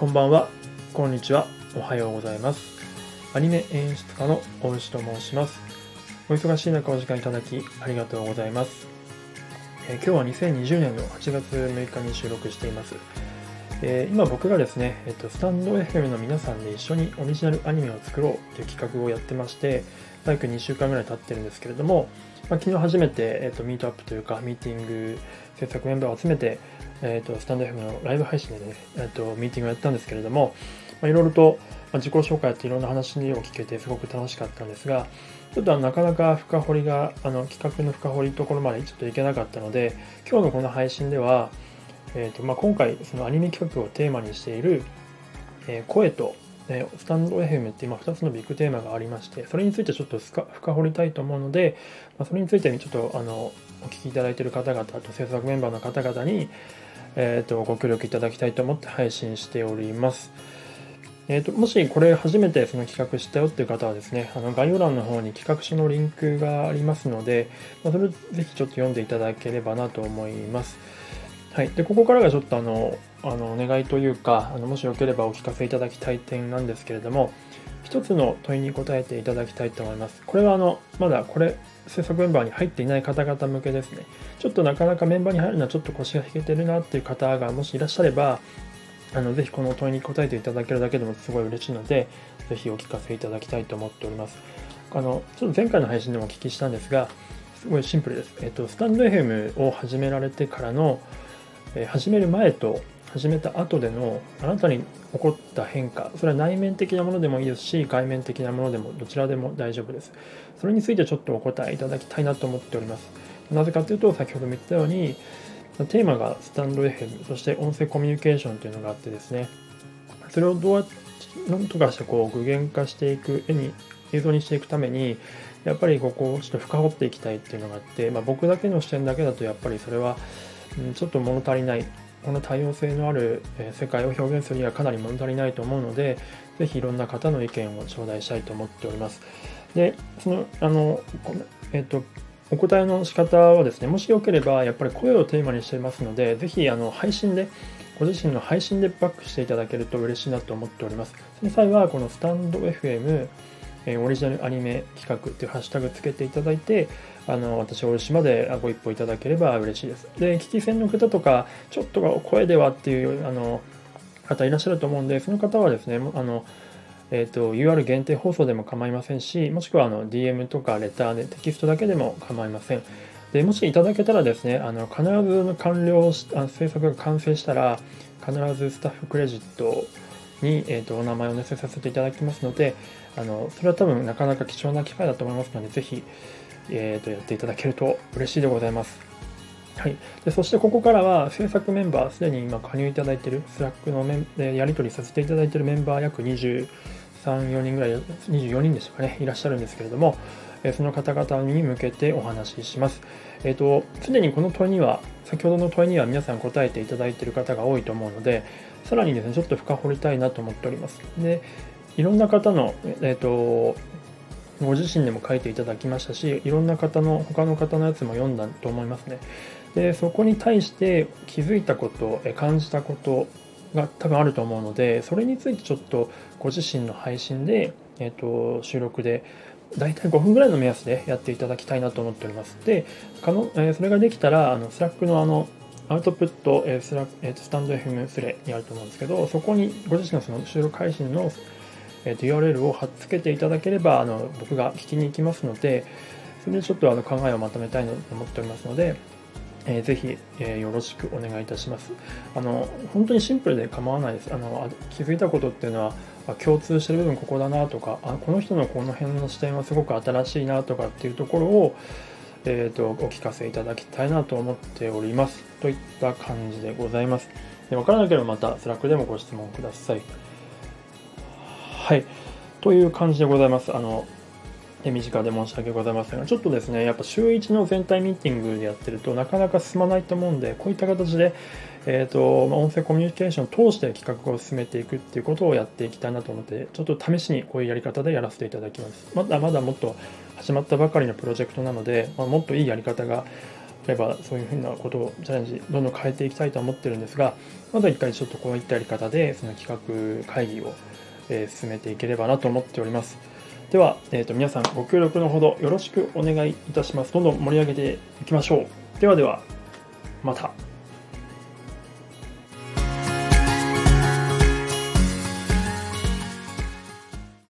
こんばんは、こんにちは、おはようございます。アニメ演出家の大石と申します。お忙しい中お時間いただきありがとうございます。えー、今日は2020年の8月6日に収録しています。えー、今僕がですね、えっと、スタンド FM の皆さんで一緒にオリジナルアニメを作ろうという企画をやってまして、約2週間ぐらい経ってるんですけれども、まあ、昨日初めて、えっと、ミートアップというか、ミーティング制作メンバーを集めて、えっと、スタンド FM のライブ配信でね、えっと、ミーティングをやったんですけれども、まあ、いろいろと、まあ、自己紹介っていろんな話を聞けてすごく楽しかったんですが、ちょっとなかなか深掘りが、あの企画の深掘りところまでちょっといけなかったので、今日のこの配信では、えーとまあ、今回そのアニメ企画をテーマにしている、えー、声と、えー、スタンド FM って今2つのビッグテーマがありましてそれについてちょっと深掘りたいと思うので、まあ、それについてちょっとあのお聞きいただいている方々と制作メンバーの方々に、えーと、ご協力いただきたいと思って配信しております。えーと、もしこれ初めてその企画したよっていう方はですね、あの概要欄の方に企画書のリンクがありますので、まあ、それぜひちょっと読んでいただければなと思います。はい、でここからがちょっとあのあのお願いというかあのもしよければお聞かせいただきたい点なんですけれども一つの問いに答えていただきたいと思います。これはあのまだこれ制作メンバーに入っていない方々向けですね。ちょっとなかなかメンバーに入るのはちょっと腰が引けてるなっていう方がもしいらっしゃればあのぜひこの問いに答えていただけるだけでもすごい嬉しいのでぜひお聞かせいただきたいと思っております。あのちょっと前回の配信でもお聞きしたんですがすごいシンプルです。えっと、スタンド FM を始められてからのえ始める前と始めた後でのあなたに起こった変化それは内面的なものでもいいですし外面的なものでもどちらでも大丈夫です。それについてちょっとお答えいただきたいなと思っております。なぜかというと先ほども言ったようにテーマがスタンド FM そして音声コミュニケーションというのがあってですねそれをどうやって何とかしてこう具現化していく絵に映像にしていくためにやっぱりここをちょっと深掘っていきたいっていうのがあって、まあ、僕だけの視点だけだとやっぱりそれはちょっと物足りないこの多様性のある世界を表現するにはかなり物足りないと思うのでぜひいろんな方の意見を頂戴したいと思っております。でそのあのえっ、とお答えの仕方はですねもしよければやっぱり声をテーマにしていますのでぜひあの配信でご自身の配信でバックしていただけると嬉しいなと思っております。その際はこのスタンド FM えオリジナルアニメ企画っていうハッシュタグつけていただいて、あの私、大島でご一報いただければ嬉しいです。で、聞き戦の方とか、ちょっと声ではっていうあの方いらっしゃると思うんで、その方はですね、あのえーと、UR 限定放送でも構いませんし、もしくはあの DM とかレターでテキストだけでも構いません。でもしいただけたらですね、あの必ず完了しあ制作が完成したら、必ずスタッフクレジットに、えーと、お名前を載せさせていただきますので、あのそれは多分なかなか貴重な機会だと思いますので、ぜひ、えーと、やっていただけると嬉しいでございます。はい、でそしてここからは制作メンバー、すでに今加入いただいている、 Slack のメンでやり取りさせていただいているメンバー約23、4人ぐらい、24人でしたかね、いらっしゃるんですけれども、その方々に向けてお話しします。えっ、ー、と、すでにこの問いには、先ほどの問いには皆さん答えていただいている方が多いと思うので、さらにですね、ちょっと深掘りたいなと思っております。で、いろんな方の、えっ、ー、と、ご自身でも書いていただきましたし、いろんな方の、他の方のやつも読んだと思いますね。で、そこに対して気づいたこと、感じたことが多分あると思うので、それについてちょっとご自身の配信で、えっ、ー、と、収録で大体5分ぐらいの目安でやっていただきたいなと思っております。で、可能えー、それができたら、あの Slack のあのアウトプット、えースラえー、スタンド FM スレにあると思うんですけど、そこにご自身のその収録配信の、えー、と URL を貼っつけていただければ、あの僕が聞きに行きますので、それでちょっとあの考えをまとめたいと思っておりますので、えー、ぜひ、えー、よろしくお願いいたします。あの本当にシンプルで構わないです。あの気づいたことっていうのは共通してる部分ここだなとかあこの人のこの辺の視点はすごく新しいなとかっていうところをえーと、お聞かせいただきたいなと思っております。といった感じでございます。で分からなければまた Slack でもご質問ください。はい。という感じでございます。あの、手短で申し訳ございませんが、ちょっとですね、やっぱ週1の全体ミーティングでやってるとなかなか進まないと思うんで、こういった形で、えーと、音声コミュニケーションを通して企画を進めていくっていうことをやっていきたいなと思って、ちょっと試しにこういうやり方でやらせていただきます。まだまだもっと始まったばかりのプロジェクトなので、まあ、もっといいやり方があればそういうふうなことをチャレンジどんどん変えていきたいと思ってるんですがまずは一回ちょっとこういったやり方でその企画会議を、え進めていければなと思っております。では、えー、と皆さんご協力のほどよろしくお願いいたします。どんどん盛り上げていきましょう。ではではまた。